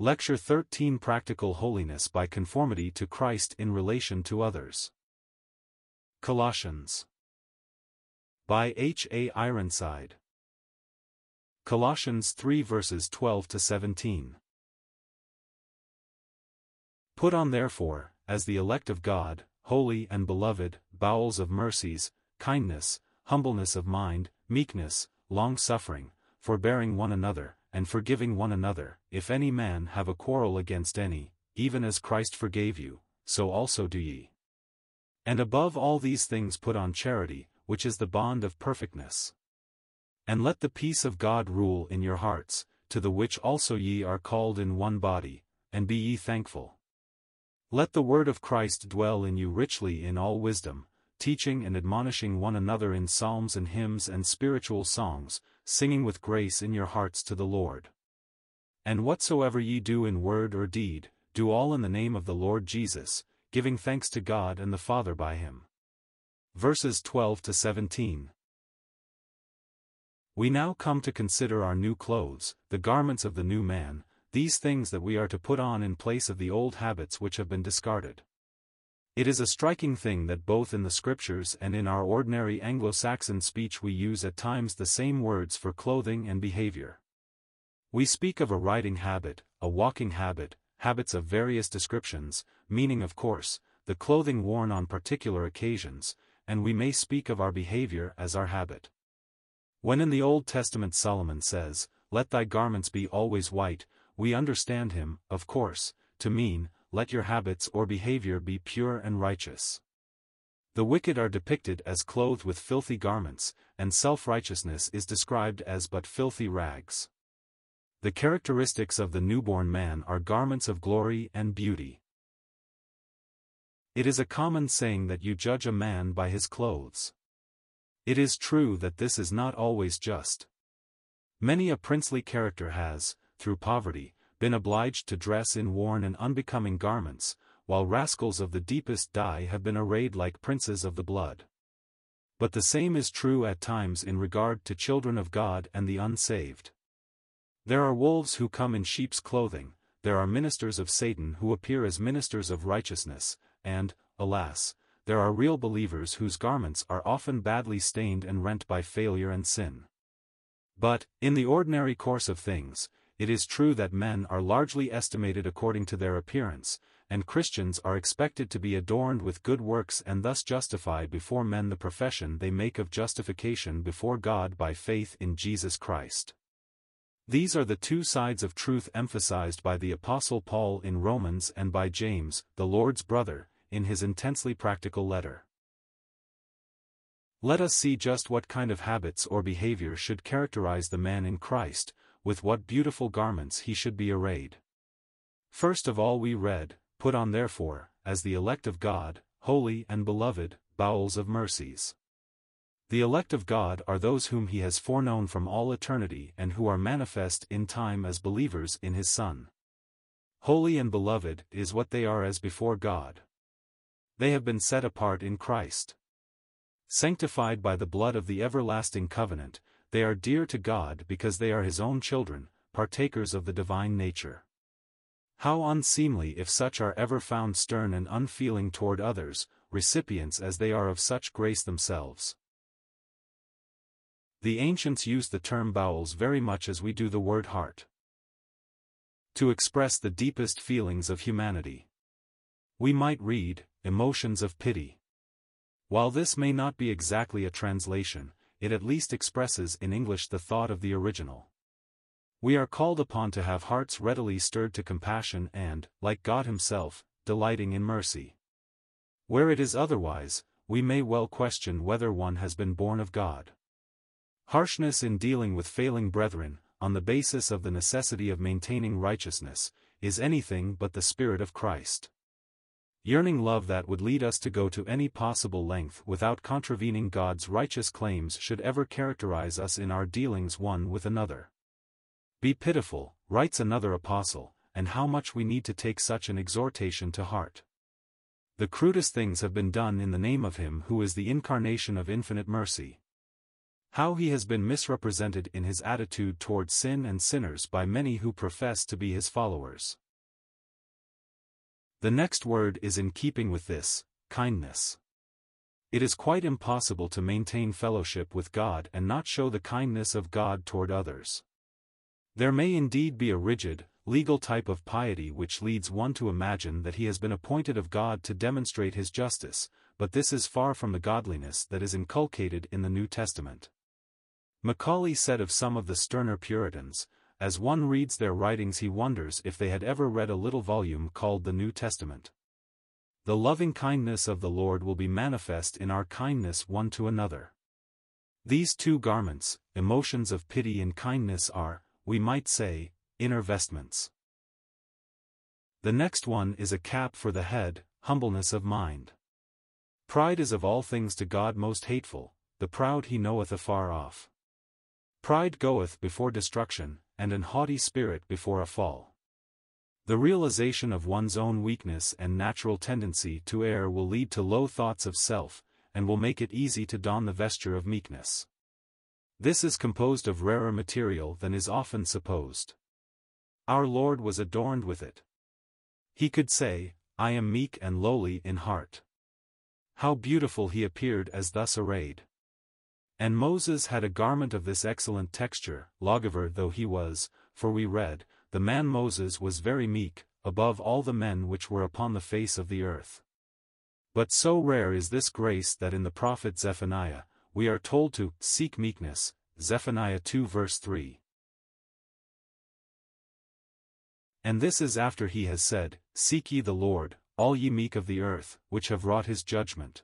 Lecture 13 Practical Holiness by Conformity to Christ in Relation to Others. Colossians. By H. A. Ironside. Colossians 3 verses 12 to 17. Put on therefore, as the elect of God, holy and beloved, bowels of mercies, kindness, humbleness of mind, meekness, long-suffering, forbearing one another, and forgiving one another, if any man have a quarrel against any, even as Christ forgave you, so also do ye. And above all these things put on charity, which is the bond of perfectness. And let the peace of God rule in your hearts, to the which also ye are called in one body, and be ye thankful. Let the word of Christ dwell in you richly in all wisdom, teaching and admonishing one another in psalms and hymns and spiritual songs, singing with grace in your hearts to the Lord. And whatsoever ye do in word or deed, do all in the name of the Lord Jesus, giving thanks to God and the Father by him. Verses 12 to 17. We now come to consider our new clothes, the garments of the new man, these things that we are to put on in place of the old habits which have been discarded. It is a striking thing that both in the scriptures and in our ordinary Anglo-Saxon speech we use at times the same words for clothing and behavior. We speak of a riding habit, a walking habit, habits of various descriptions, meaning of course, the clothing worn on particular occasions, and we may speak of our behavior as our habit. When in the Old Testament Solomon says, Let thy garments be always white, we understand him, of course, to mean, let your habits or behavior be pure and righteous. The wicked are depicted as clothed with filthy garments, and self-righteousness is described as but filthy rags. The characteristics of the newborn man are garments of glory and beauty. It is a common saying that you judge a man by his clothes. It is true that this is not always just. Many a princely character has, through poverty, been obliged to dress in worn and unbecoming garments, while rascals of the deepest dye have been arrayed like princes of the blood. But the same is true at times in regard to children of God and the unsaved. There are wolves who come in sheep's clothing, there are ministers of Satan who appear as ministers of righteousness, and, alas, there are real believers whose garments are often badly stained and rent by failure and sin. But, in the ordinary course of things, it is true that men are largely estimated according to their appearance, and Christians are expected to be adorned with good works and thus justify before men the profession they make of justification before God by faith in Jesus Christ. These are the two sides of truth emphasized by the Apostle Paul in Romans and by James, the Lord's brother, in his intensely practical letter. Let us see just what kind of habits or behavior should characterize the man in Christ, with what beautiful garments he should be arrayed. First of all we read, Put on therefore, as the elect of God, holy and beloved, bowels of mercies. The elect of God are those whom he has foreknown from all eternity and who are manifest in time as believers in his Son. Holy and beloved is what they are as before God. They have been set apart in Christ. Sanctified by the blood of the everlasting covenant, they are dear to God because they are his own children, partakers of the divine nature. How unseemly if such are ever found stern and unfeeling toward others, recipients as they are of such grace themselves. The ancients used the term bowels very much as we do the word heart. To express the deepest feelings of humanity. We might read, emotions of pity. While this may not be exactly a translation, it at least expresses in English the thought of the original. We are called upon to have hearts readily stirred to compassion and, like God Himself, delighting in mercy. Where it is otherwise, we may well question whether one has been born of God. Harshness in dealing with failing brethren, on the basis of the necessity of maintaining righteousness, is anything but the Spirit of Christ yearning love that would lead us to go to any possible length without contravening God's righteous claims should ever characterize us in our dealings one with another. Be pitiful, writes another apostle, and how much we need to take such an exhortation to heart. The crudest things have been done in the name of Him who is the incarnation of infinite mercy. How he has been misrepresented in his attitude toward sin and sinners by many who profess to be his followers. The next word is in keeping with this, kindness. It is quite impossible to maintain fellowship with God and not show the kindness of God toward others. There may indeed be a rigid, legal type of piety which leads one to imagine that he has been appointed of God to demonstrate his justice, but this is far from the godliness that is inculcated in the New Testament. Macaulay said of some of the sterner Puritans, as one reads their writings he wonders if they had ever read a little volume called the New Testament. The loving kindness of the Lord will be manifest in our kindness one to another. These two garments, emotions of pity and kindness are, we might say, inner vestments. The next one is a cap for the head, humbleness of mind. Pride is of all things to God most hateful, the proud he knoweth afar off. Pride goeth before destruction, and an haughty spirit before a fall. The realization of one's own weakness and natural tendency to err will lead to low thoughts of self, and will make it easy to don the vesture of meekness. This is composed of rarer material than is often supposed. Our Lord was adorned with it. He could say, I am meek and lowly in heart. How beautiful he appeared as thus arrayed. And Moses had a garment of this excellent texture, lawgiver though he was, for we read, the man Moses was very meek, above all the men which were upon the face of the earth. But so rare is this grace that in the prophet Zephaniah, we are told to seek meekness, Zephaniah 2 verse 3. And this is after he has said, Seek ye the Lord, all ye meek of the earth, which have wrought his judgment.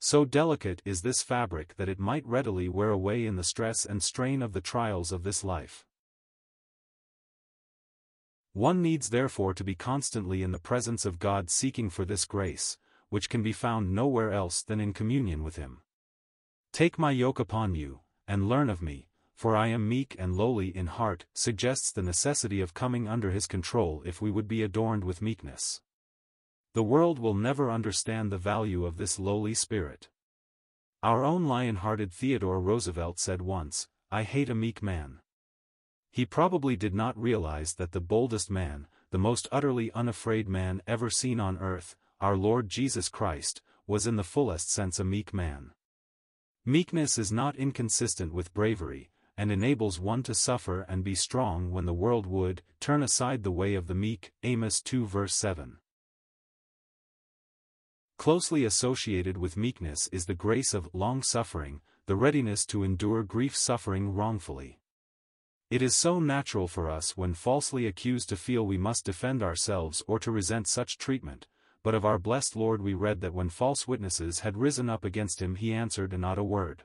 So delicate is this fabric that it might readily wear away in the stress and strain of the trials of this life. One needs therefore to be constantly in the presence of God seeking for this grace, which can be found nowhere else than in communion with Him. Take my yoke upon you, and learn of me, for I am meek and lowly in heart, suggests the necessity of coming under His control if we would be adorned with meekness. The world will never understand the value of this lowly spirit. Our own lion-hearted Theodore Roosevelt said once, I hate a meek man. He probably did not realize that the boldest man, the most utterly unafraid man ever seen on earth, our Lord Jesus Christ, was in the fullest sense a meek man. Meekness is not inconsistent with bravery, and enables one to suffer and be strong when the world would turn aside the way of the meek. Amos 2 verse 7. Closely associated with meekness is the grace of long-suffering, the readiness to endure grief-suffering wrongfully. It is so natural for us when falsely accused to feel we must defend ourselves or to resent such treatment, but of our blessed Lord we read that when false witnesses had risen up against him he answered not a word.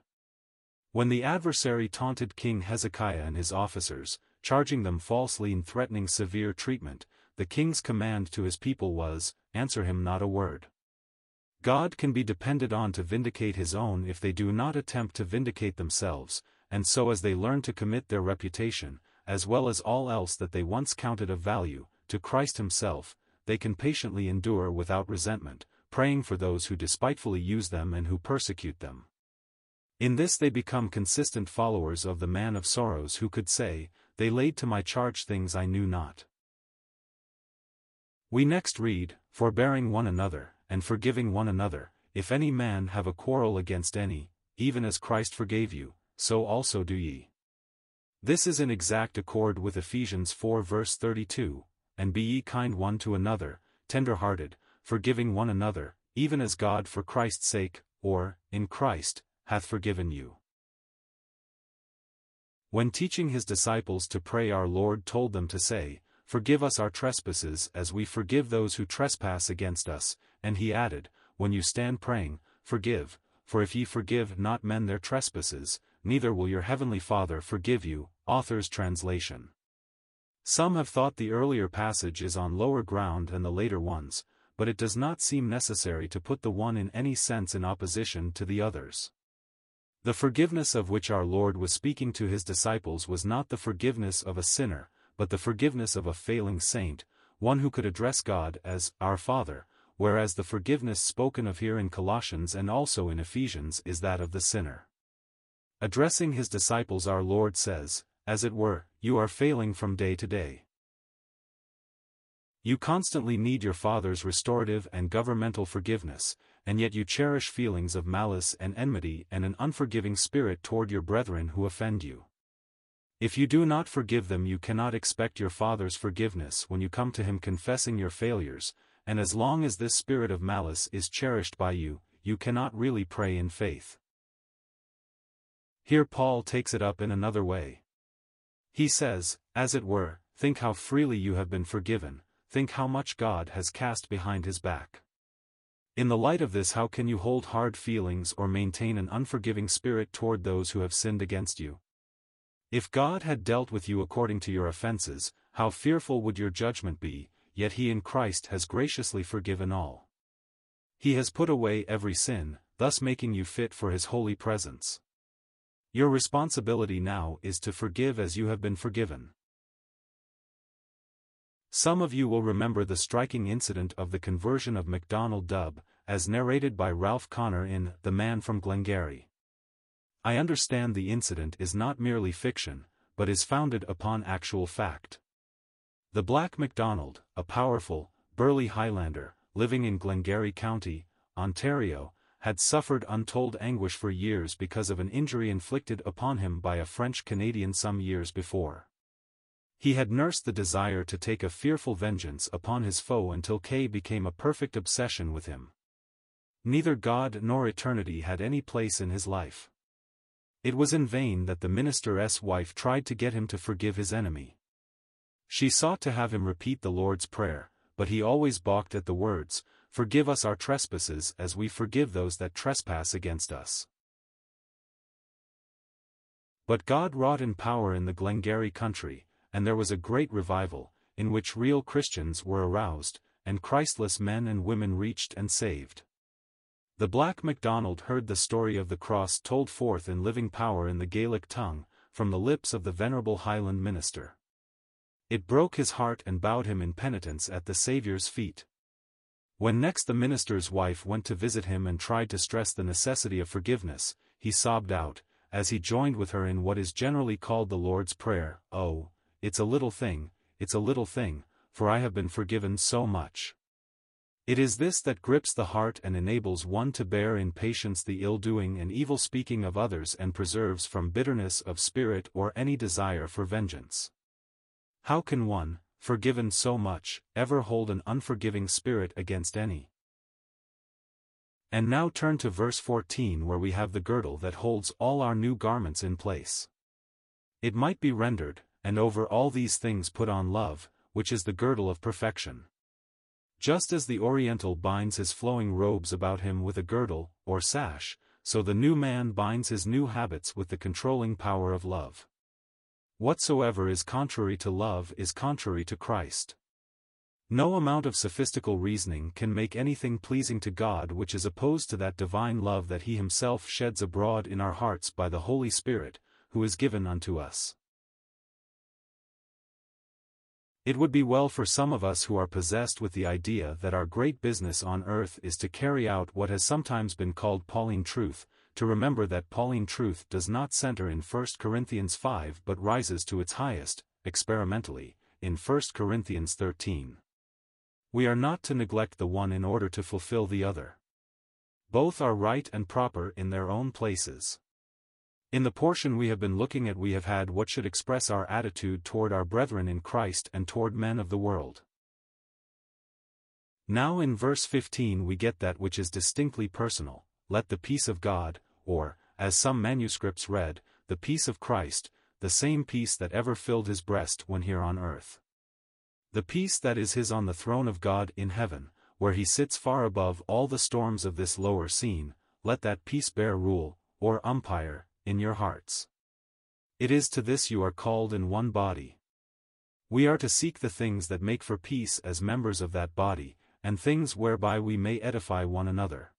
When the adversary taunted King Hezekiah and his officers, charging them falsely and threatening severe treatment, the king's command to his people was, Answer him not a word. God can be depended on to vindicate his own if they do not attempt to vindicate themselves, and so as they learn to commit their reputation, as well as all else that they once counted of value, to Christ himself, they can patiently endure without resentment, praying for those who despitefully use them and who persecute them. In this they become consistent followers of the man of sorrows who could say, They laid to my charge things I knew not. We next read, Forbearing one another, and forgiving one another, if any man have a quarrel against any, even as Christ forgave you, so also do ye. This is in exact accord with Ephesians 4 verse 32, and be ye kind one to another, tender-hearted, forgiving one another, even as God for Christ's sake, or, in Christ, hath forgiven you. When teaching his disciples to pray our Lord told them to say, Forgive us our trespasses as we forgive those who trespass against us, and he added, When you stand praying, forgive, for if ye forgive not men their trespasses, neither will your heavenly Father forgive you. Author's Translation. Some have thought the earlier passage is on lower ground than the later ones, but it does not seem necessary to put the one in any sense in opposition to the others. The forgiveness of which our Lord was speaking to his disciples was not the forgiveness of a sinner, but the forgiveness of a failing saint, one who could address God as, Our Father, whereas the forgiveness spoken of here in Colossians and also in Ephesians is that of the sinner. Addressing his disciples our Lord says, as it were, you are failing from day to day. You constantly need your Father's restorative and governmental forgiveness, and yet you cherish feelings of malice and enmity and an unforgiving spirit toward your brethren who offend you. If you do not forgive them you cannot expect your Father's forgiveness when you come to him confessing your failures, and as long as this spirit of malice is cherished by you, you cannot really pray in faith. Here Paul takes it up in another way. He says, as it were, think how freely you have been forgiven, think how much God has cast behind his back. In the light of this how can you hold hard feelings or maintain an unforgiving spirit toward those who have sinned against you? If God had dealt with you according to your offenses, how fearful would your judgment be, yet he in Christ has graciously forgiven all. He has put away every sin, thus making you fit for his holy presence. Your responsibility now is to forgive as you have been forgiven. Some of you will remember the striking incident of the conversion of MacDonald Dubh, as narrated by Ralph Connor in The Man from Glengarry. I understand the incident is not merely fiction, but is founded upon actual fact. The Black MacDonald, a powerful, burly Highlander, living in Glengarry County, Ontario, had suffered untold anguish for years because of an injury inflicted upon him by a French Canadian some years before. He had nursed the desire to take a fearful vengeance upon his foe until Kay became a perfect obsession with him. Neither God nor eternity had any place in his life. It was in vain that the minister's wife tried to get him to forgive his enemy. She sought to have him repeat the Lord's Prayer, but he always balked at the words, Forgive us our trespasses as we forgive those that trespass against us. But God wrought in power in the Glengarry country, and there was a great revival, in which real Christians were aroused, and Christless men and women reached and saved. The Black MacDonald heard the story of the cross told forth in living power in the Gaelic tongue, from the lips of the venerable Highland minister. It broke his heart and bowed him in penitence at the Saviour's feet. When next the minister's wife went to visit him and tried to stress the necessity of forgiveness, he sobbed out, as he joined with her in what is generally called the Lord's Prayer, Oh, it's a little thing, it's a little thing, for I have been forgiven so much. It is this that grips the heart and enables one to bear in patience the ill-doing and evil speaking of others and preserves from bitterness of spirit or any desire for vengeance. How can one, forgiven so much, ever hold an unforgiving spirit against any? And now turn to verse 14 where we have the girdle that holds all our new garments in place. It might be rendered, and over all these things put on love, which is the girdle of perfection. Just as the Oriental binds his flowing robes about him with a girdle, or sash, so the new man binds his new habits with the controlling power of love. Whatsoever is contrary to love is contrary to Christ. No amount of sophistical reasoning can make anything pleasing to God which is opposed to that divine love that He Himself sheds abroad in our hearts by the Holy Spirit, who is given unto us. It would be well for some of us who are possessed with the idea that our great business on earth is to carry out what has sometimes been called Pauline truth, to remember that Pauline truth does not center in 1 Corinthians 5 but rises to its highest, experimentally, in 1 Corinthians 13. We are not to neglect the one in order to fulfill the other. Both are right and proper in their own places. In the portion we have been looking at we have had what should express our attitude toward our brethren in Christ and toward men of the world. Now in verse 15 we get that which is distinctly personal, let the peace of God, or, as some manuscripts read, the peace of Christ, the same peace that ever filled his breast when here on earth. The peace that is his on the throne of God in heaven, where he sits far above all the storms of this lower scene, let that peace bear rule, or umpire, in your hearts. It is to this you are called in one body. We are to seek the things that make for peace as members of that body, and things whereby we may edify one another.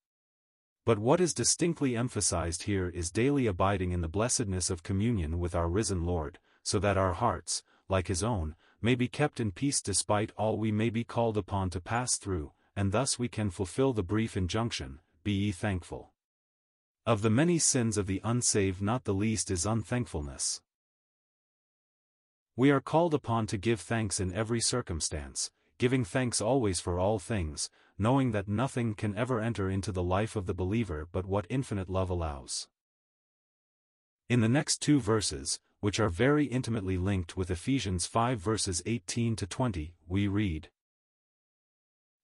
But what is distinctly emphasized here is daily abiding in the blessedness of communion with our risen Lord, so that our hearts, like his own, may be kept in peace despite all we may be called upon to pass through, and thus we can fulfill the brief injunction, Be ye thankful. Of the many sins of the unsaved not the least is unthankfulness. We are called upon to give thanks in every circumstance, giving thanks always for all things, knowing that nothing can ever enter into the life of the believer but what infinite love allows. In the next two verses, which are very intimately linked with Ephesians 5 verses 18 to 20, we read,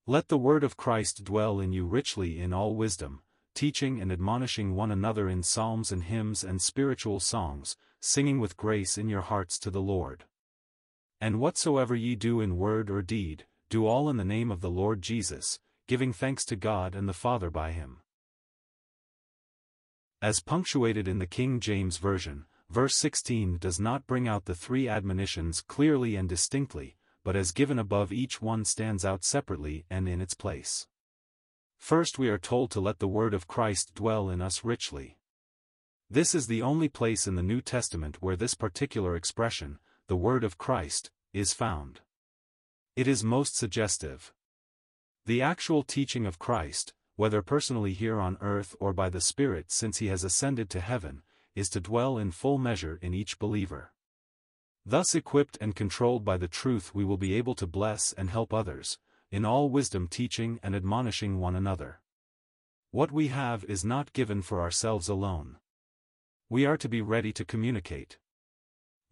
Let the word of Christ dwell in you richly in all wisdom, teaching and admonishing one another in psalms and hymns and spiritual songs, singing with grace in your hearts to the Lord. And whatsoever ye do in word or deed, do all in the name of the Lord Jesus, giving thanks to God and the Father by him. As punctuated in the King James Version, verse 16 does not bring out the three admonitions clearly and distinctly, but as given above each one stands out separately and in its place. First we are told to let the word of Christ dwell in us richly. This is the only place in the New Testament where this particular expression, the word of Christ, is found. It is most suggestive. The actual teaching of Christ, whether personally here on earth or by the Spirit since he has ascended to heaven, is to dwell in full measure in each believer. Thus equipped and controlled by the truth we will be able to bless and help others, in all wisdom teaching and admonishing one another. What we have is not given for ourselves alone. We are to be ready to communicate.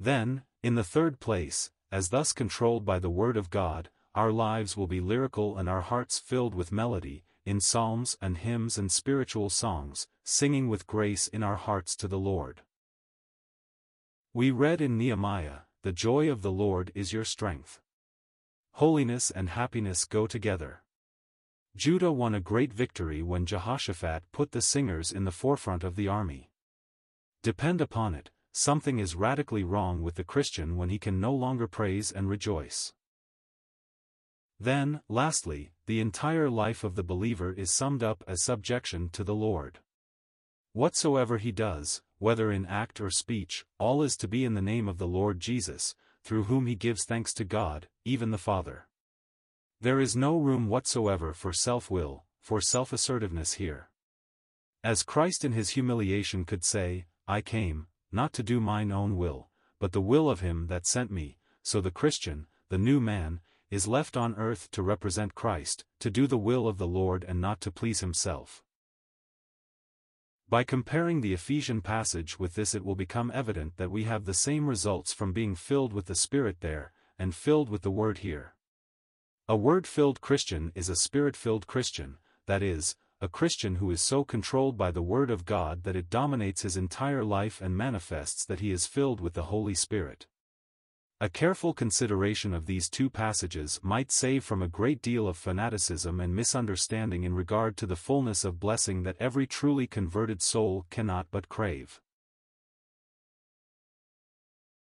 Then, in the third place, as thus controlled by the Word of God, our lives will be lyrical and our hearts filled with melody, in psalms and hymns and spiritual songs, singing with grace in our hearts to the Lord. We read in Nehemiah, The joy of the Lord is your strength. Holiness and happiness go together. Judah won a great victory when Jehoshaphat put the singers in the forefront of the army. Depend upon it, something is radically wrong with the Christian when he can no longer praise and rejoice. Then, lastly, the entire life of the believer is summed up as subjection to the Lord. Whatsoever he does, whether in act or speech, all is to be in the name of the Lord Jesus, through whom he gives thanks to God, even the Father. There is no room whatsoever for self-will, for self-assertiveness here. As Christ in his humiliation could say, I came, not to do mine own will, but the will of him that sent me, so the Christian, the new man, is left on earth to represent Christ, to do the will of the Lord and not to please himself. By comparing the Ephesian passage with this it will become evident that we have the same results from being filled with the Spirit there, and filled with the Word here. A Word-filled Christian is a Spirit-filled Christian, that is, a Christian who is so controlled by the Word of God that it dominates his entire life and manifests that he is filled with the Holy Spirit. A careful consideration of these two passages might save from a great deal of fanaticism and misunderstanding in regard to the fullness of blessing that every truly converted soul cannot but crave.